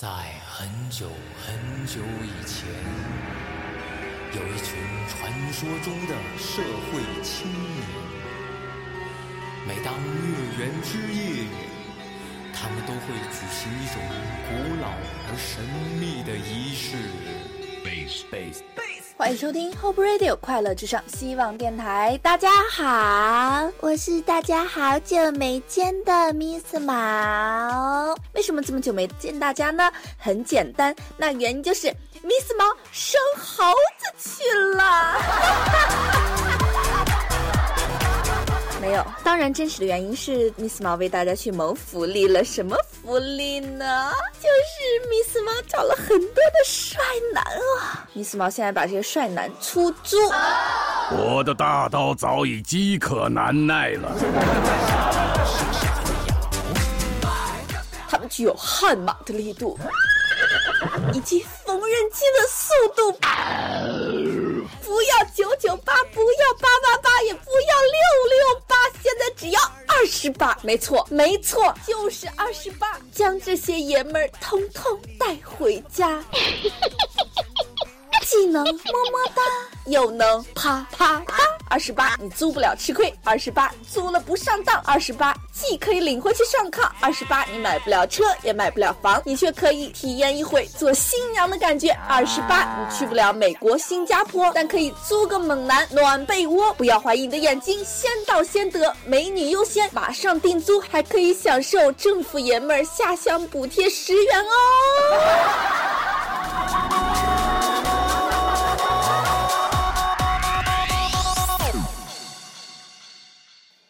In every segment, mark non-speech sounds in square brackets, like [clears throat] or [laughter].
在很久很久以前，有一群传说中的社会青年。每当月圆之夜，他们都会举行一种古老而神秘的仪式。Base base base。欢迎收听 Hope Radio 快乐至上希望电台。大家好，我是大家好久没见的 Miss 毛。为什么这么久没见大家呢？很简单，那原因就是 Miss 毛生猴子去了。当然真实的原因是 Miss 毛为大家去谋福利了。什么福利呢？就是 Miss 毛找了很多的帅男啊！Miss 毛现在把这些帅男出租。我的大刀早已饥渴难耐了。他们具有悍马的力度，以及缝纫机的速度。不要九九八，不要八八八，也不要六六八，现在只要二十八。没错，没错，就是二十八，将这些爷们儿通通带回家。[laughs] 既能么么哒，又能啪啪啪。二十八，你租不了吃亏；二十八，租了不上当；二十八，既可以领回去上炕；二十八，你买不了车，也买不了房，你却可以体验一回做新娘的感觉；二十八，你去不了美国、新加坡，但可以租个猛男暖被窝。不要怀疑你的眼睛，先到先得，美女优先，马上定租，还可以享受政府爷们儿下乡补贴十元哦。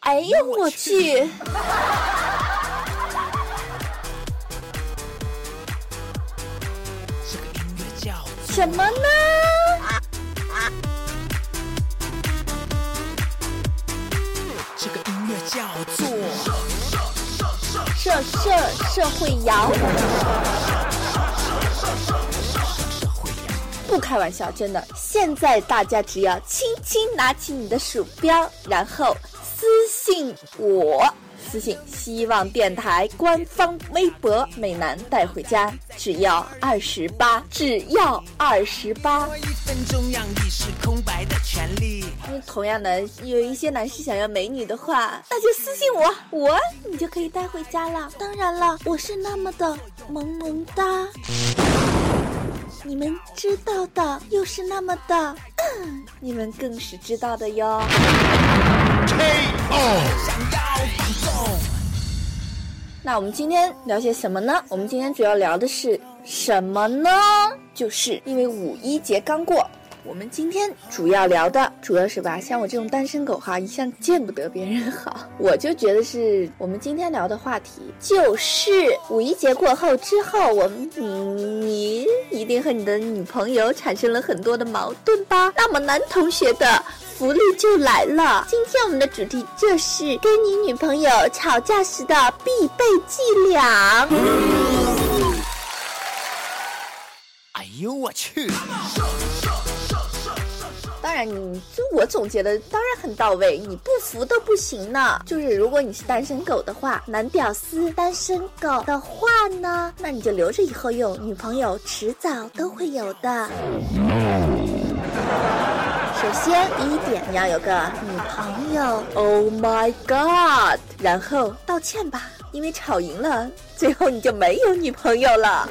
哎呦我去！什么呢？这个音乐叫做社社社会摇。不开玩笑，真的。现在大家只要轻轻拿起你的鼠标，然后。私信我，私信希望电台官方微博，美男带回家，只要二十八，只要二十八。你同样的，有一些男士想要美女的话，那就私信我，我你就可以带回家了。当然了，我是那么的萌萌哒，你们知道的又是那么的，嗯 [clears throat] 你们更是知道的哟。那我们今天聊些什么呢？我们今天主要聊的是什么呢？就是因为五一节刚过。我们今天主要聊的，主要是吧，像我这种单身狗哈，一向见不得别人好，[laughs] 我就觉得是我们今天聊的话题，就是五一节过后之后，我们你一定和你的女朋友产生了很多的矛盾吧？那么男同学的福利就来了，今天我们的主题就是跟你女朋友吵架时的必备伎俩。哎呦我去！当然，你就我总结的当然很到位，你不服都不行呢。就是如果你是单身狗的话，男屌丝单身狗的话呢，那你就留着以后用，女朋友迟早都会有的。首先第一点，你要有个女朋友。Oh my god！然后道歉吧，因为吵赢了，最后你就没有女朋友了。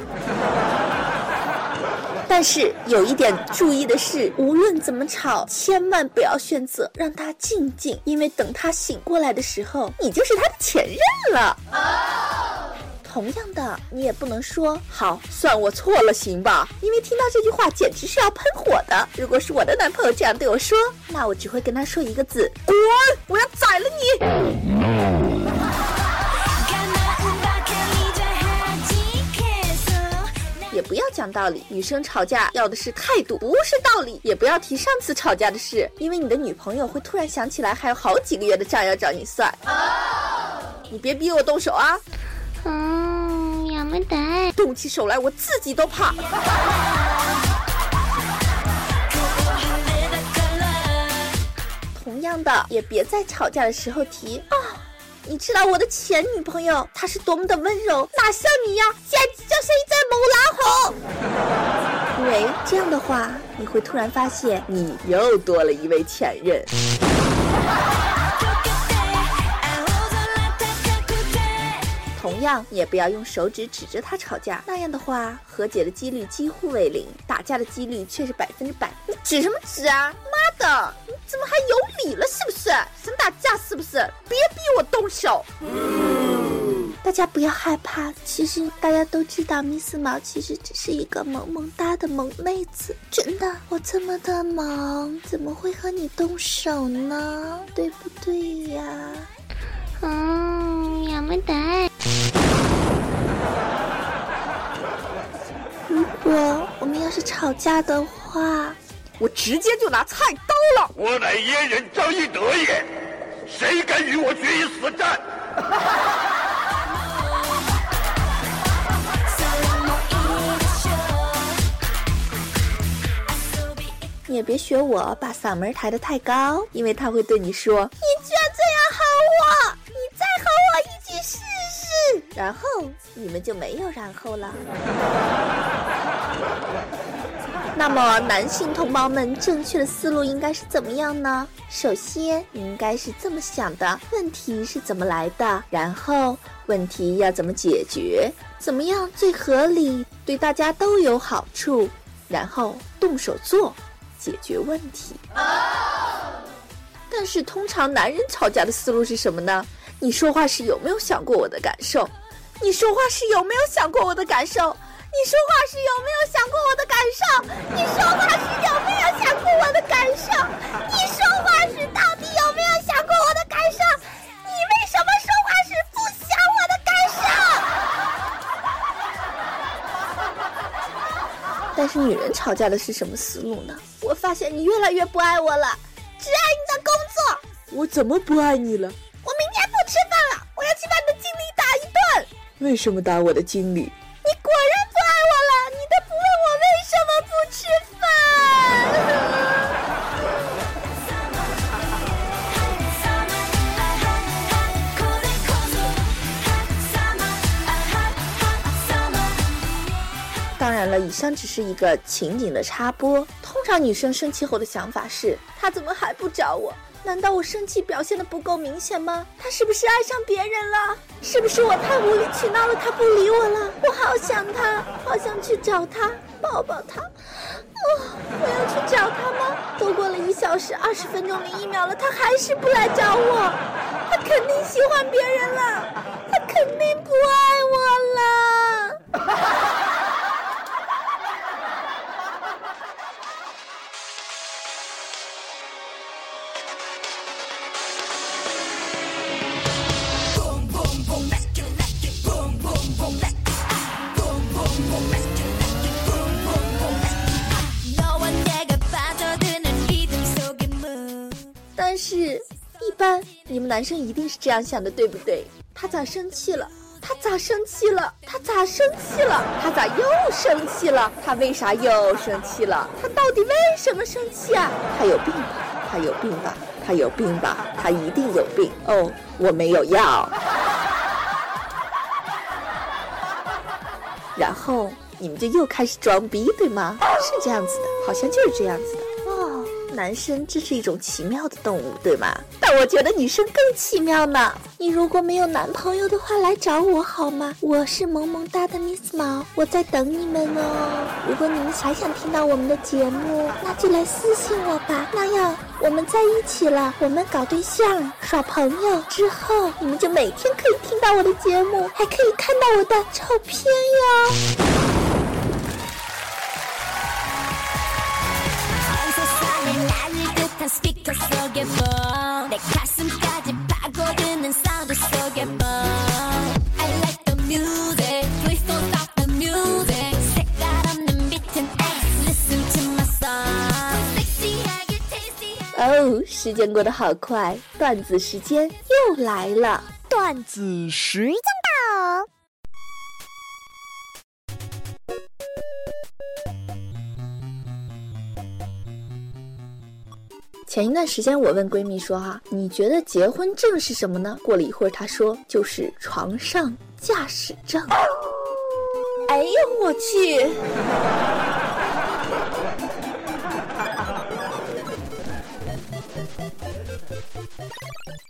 但是有一点注意的是，无论怎么吵，千万不要选择让他静静，因为等他醒过来的时候，你就是他的前任了。同样的，你也不能说好算我错了，行吧？因为听到这句话简直是要喷火的。如果是我的男朋友这样对我说，那我只会跟他说一个字：滚！我要宰了你。也不要讲道理，女生吵架要的是态度，不是道理。也不要提上次吵架的事，因为你的女朋友会突然想起来，还有好几个月的账要找你算。你别逼我动手啊！嗯，动起手来我自己都怕。同样的，也别在吵架的时候提啊。你知道我的前女朋友，她是多么的温柔。哪像你呀，简直就像一只母狼吼。因为这样的话，你会突然发现你又多了一位前任。同样，也不要用手指指着他吵架，那样的话，和解的几率几乎为零，打架的几率却是百分之百。你指什么指啊？妈的，你怎么还有理了？是不是想打架？是不是？别逼我动手！大家不要害怕，其实大家都知道，Miss 毛其实只是一个萌萌哒的萌妹子。真的，我这么的萌，怎么会和你动手呢？对不对呀？嗯，やめ如果我们要是吵架的话，我直接就拿菜刀了。我乃阉人张翼德也，谁敢与我决一死战？你 [laughs] 也别学我，把嗓门抬得太高，因为他会对你说：“你居然这样吼我，你再吼我一句试试。”然后你们就没有然后了。那么，男性同胞们正确的思路应该是怎么样呢？首先，你应该是这么想的：问题是怎么来的？然后，问题要怎么解决？怎么样最合理，对大家都有好处？然后动手做。解决问题，但是通常男人吵架的思路是什么呢？你说话时有没有想过我的感受？你说话时有没有想过我的感受？你说话时有没有想过我的感受？你说话时有没有想过我的感受？你说话时到底有没有想过我的感受？你为什么说话时不想我的感受？但是女人吵架的是什么思路呢？我发现你越来越不爱我了，只爱你的工作。我怎么不爱你了？为什么打我的经理？你果然不爱我了，你都不问我为什么不吃饭。当然了，以上只是一个情景的插播。通常女生生气后的想法是：他怎么还不找我？难道我生气表现的不够明显吗？他是不是爱上别人了？是不是我太无理取闹了？他不理我了？我好想他，好想去找他，抱抱他。哦，我要去找他吗？都过了一小时二十分钟零一秒了，他还是不来找我。他肯定喜欢别人了，他肯定不爱我了。一般你们男生一定是这样想的，对不对？他咋生气了？他咋生气了？他咋生气了？他咋又生气了？他为啥又生气了？他到底为什么生气啊？他有病吧？他有病吧？他有病吧？他一定有病哦！我没有药。[laughs] 然后你们就又开始装逼，对吗？是这样子的，好像就是这样子的。男生这是一种奇妙的动物，对吗？但我觉得女生更奇妙呢。你如果没有男朋友的话，来找我好吗？我是萌萌哒的 Miss 毛，我在等你们哦。如果你们还想听到我们的节目，那就来私信我吧。那样我们在一起了，我们搞对象、耍朋友之后，你们就每天可以听到我的节目，还可以看到我的照片哟。哦，时间过得好快，段子时间又来了，段子时间到。前一段时间我问闺蜜说啊你觉得结婚证是什么呢？过了一会儿她说就是床上驾驶证。哎呦我去。[laughs]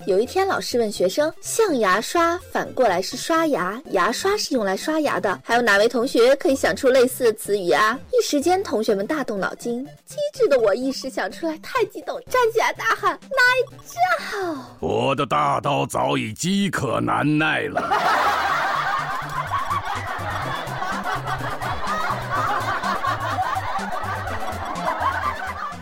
有一天老师问学生象牙刷反过来是刷牙牙刷是用来刷牙的还有哪位同学可以想出类似的词语啊？一时间同学们大动脑筋智的我一时想出来，太激动，站起来大喊：“奶罩！”我的大刀早已饥渴难耐了。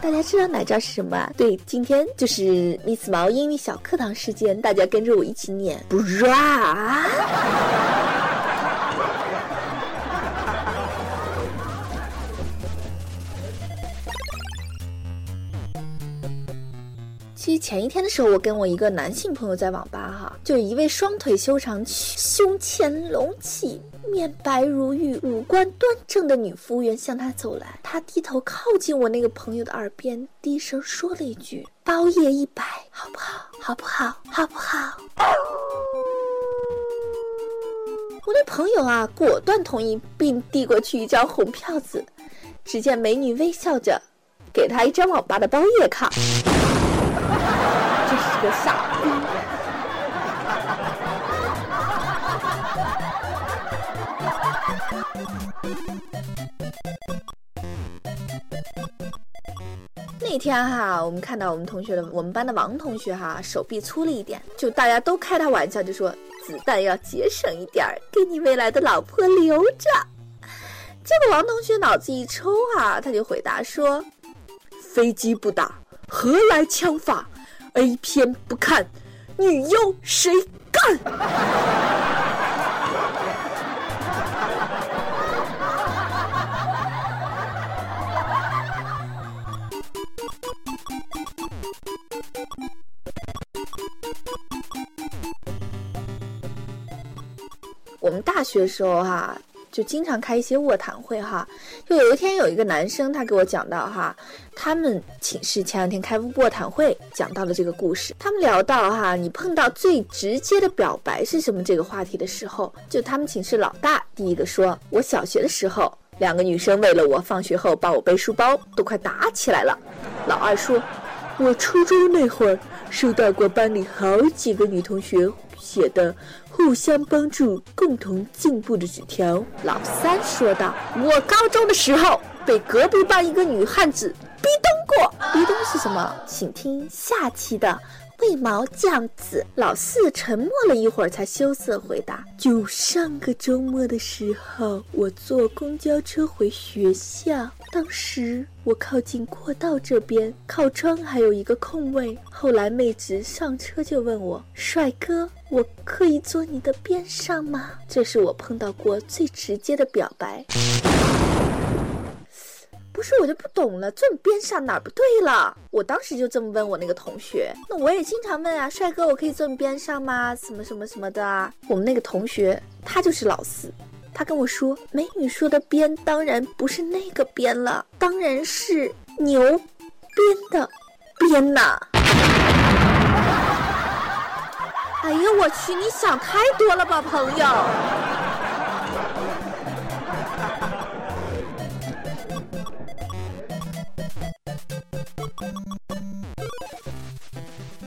大家知道奶罩是什么？对，今天就是 Miss 毛英语小课堂时间，大家跟着我一起念，bra。其实前一天的时候，我跟我一个男性朋友在网吧哈，就一位双腿修长、胸前隆起、面白如玉、五官端正的女服务员向他走来。他低头靠近我那个朋友的耳边，低声说了一句：“包夜一百，好不好？好不好？好不好？”我那朋友啊，果断同意，并递过去一张红票子。只见美女微笑着，给他一张网吧的包夜卡。是个傻逼！那天哈，我们看到我们同学的，我们班的王同学哈，手臂粗了一点，就大家都开他玩笑，就说子弹要节省一点，给你未来的老婆留着。结果王同学脑子一抽啊，他就回答说：“飞机不打。”何来枪法？A 片不看，女优谁干？我们大学时候哈。就经常开一些卧谈会哈，就有一天有一个男生他给我讲到哈，他们寝室前两天开卧谈会讲到了这个故事，他们聊到哈，你碰到最直接的表白是什么这个话题的时候，就他们寝室老大第一个说，我小学的时候两个女生为了我放学后帮我背书包都快打起来了，老二说，我初中那会儿收到过班里好几个女同学。写的互相帮助、共同进步的纸条。老三说道：“我高中的时候被隔壁班一个女汉子逼咚过。逼咚是什么？请听下期的。”为毛这样子？老四沉默了一会儿，才羞涩回答：“就上个周末的时候，我坐公交车回学校，当时我靠近过道这边，靠窗还有一个空位。后来妹子上车就问我：‘帅哥，我可以坐你的边上吗？’这是我碰到过最直接的表白。”不是我就不懂了，坐你边上哪不对了？我当时就这么问我那个同学，那我也经常问啊，帅哥，我可以坐你边上吗？什么什么什么的啊？我们那个同学他就是老四，他跟我说，美女说的边当然不是那个边了，当然是牛边的边呐。哎呀，我去，你想太多了吧，朋友。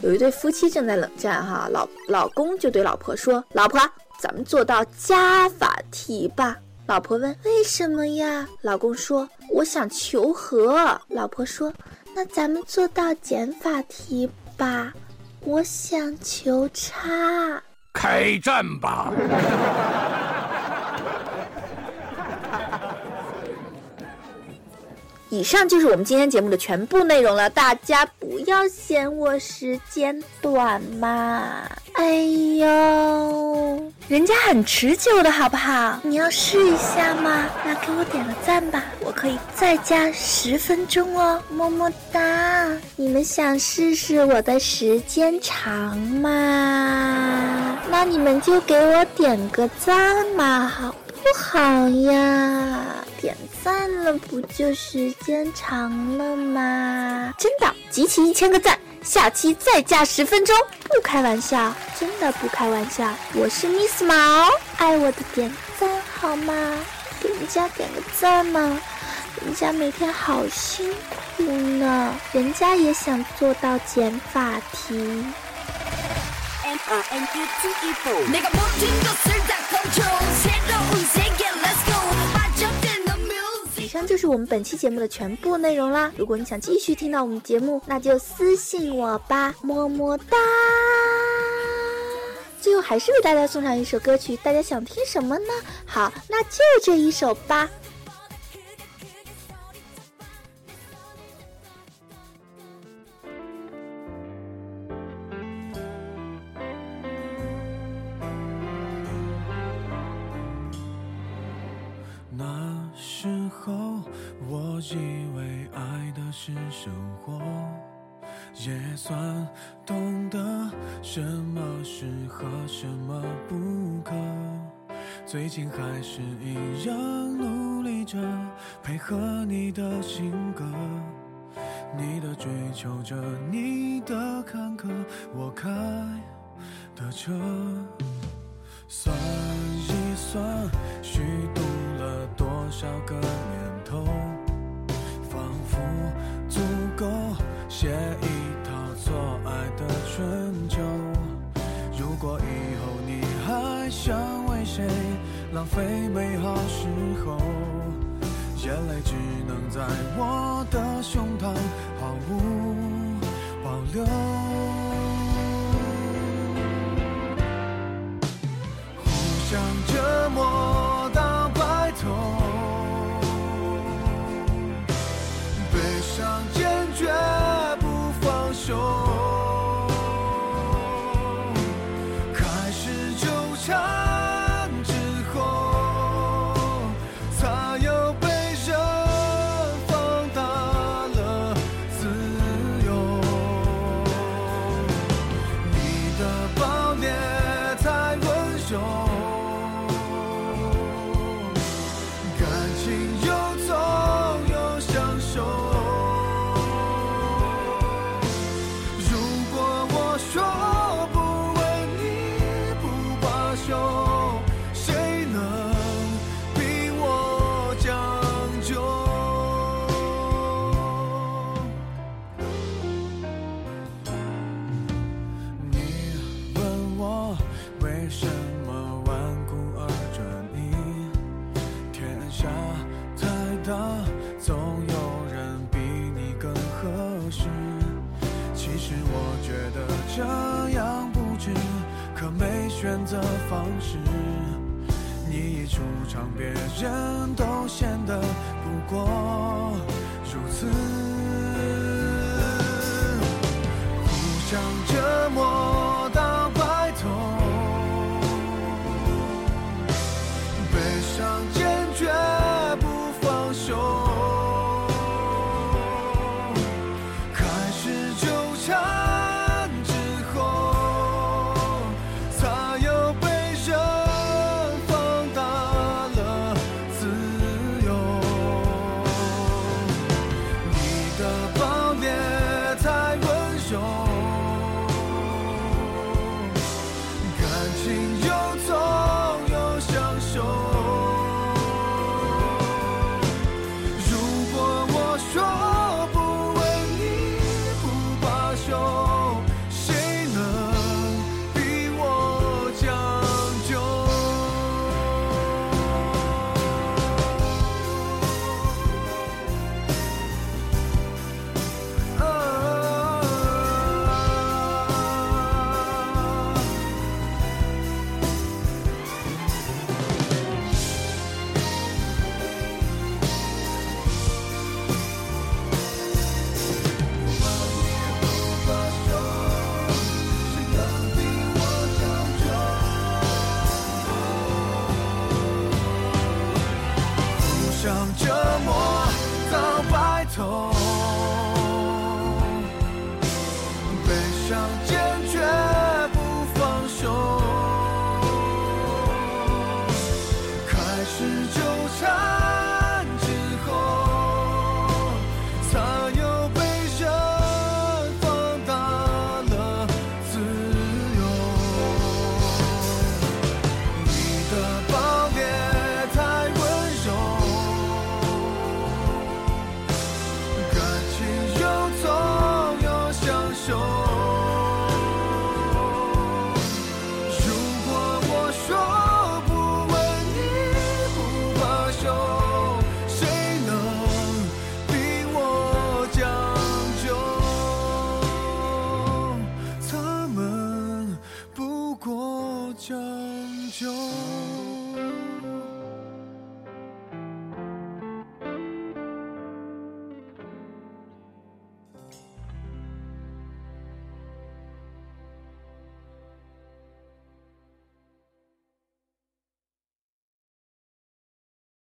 有一对夫妻正在冷战，哈，老老公就对老婆说：“老婆，咱们做道加法题吧。”老婆问：“为什么呀？”老公说：“我想求和。”老婆说：“那咱们做道减法题吧，我想求差。”开战吧！以上就是我们今天节目的全部内容了，大家不要嫌我时间短嘛！哎呦，人家很持久的好不好？你要试一下吗？那给我点个赞吧，我可以再加十分钟哦，么么哒！你们想试试我的时间长吗？那你们就给我点个赞嘛，好不好呀？点赞了不就时间长了吗？真的，集齐一千个赞，下期再加十分钟，不开玩笑，真的不开玩笑。我是 Miss 毛，爱我的点赞好吗？给人家点个赞嘛，人家每天好辛苦。呢，人家也想做到减法题。以以上就是我们本期节目的全部内容啦。如果你想继续听到我们节目，那就私信我吧，么么哒。最后还是为大家送上一首歌曲，大家想听什么呢？好，那就这一首吧。以为爱的是生活，也算懂得什么适合，什么不可。最近还是一样努力着配合你的性格，你的追求着，你的坎坷，我开的车。算一算，虚度了多少个写一套错爱的春秋。如果以后你还想为谁浪费美好时候，眼泪只能在我的胸膛毫无保留。互相折磨白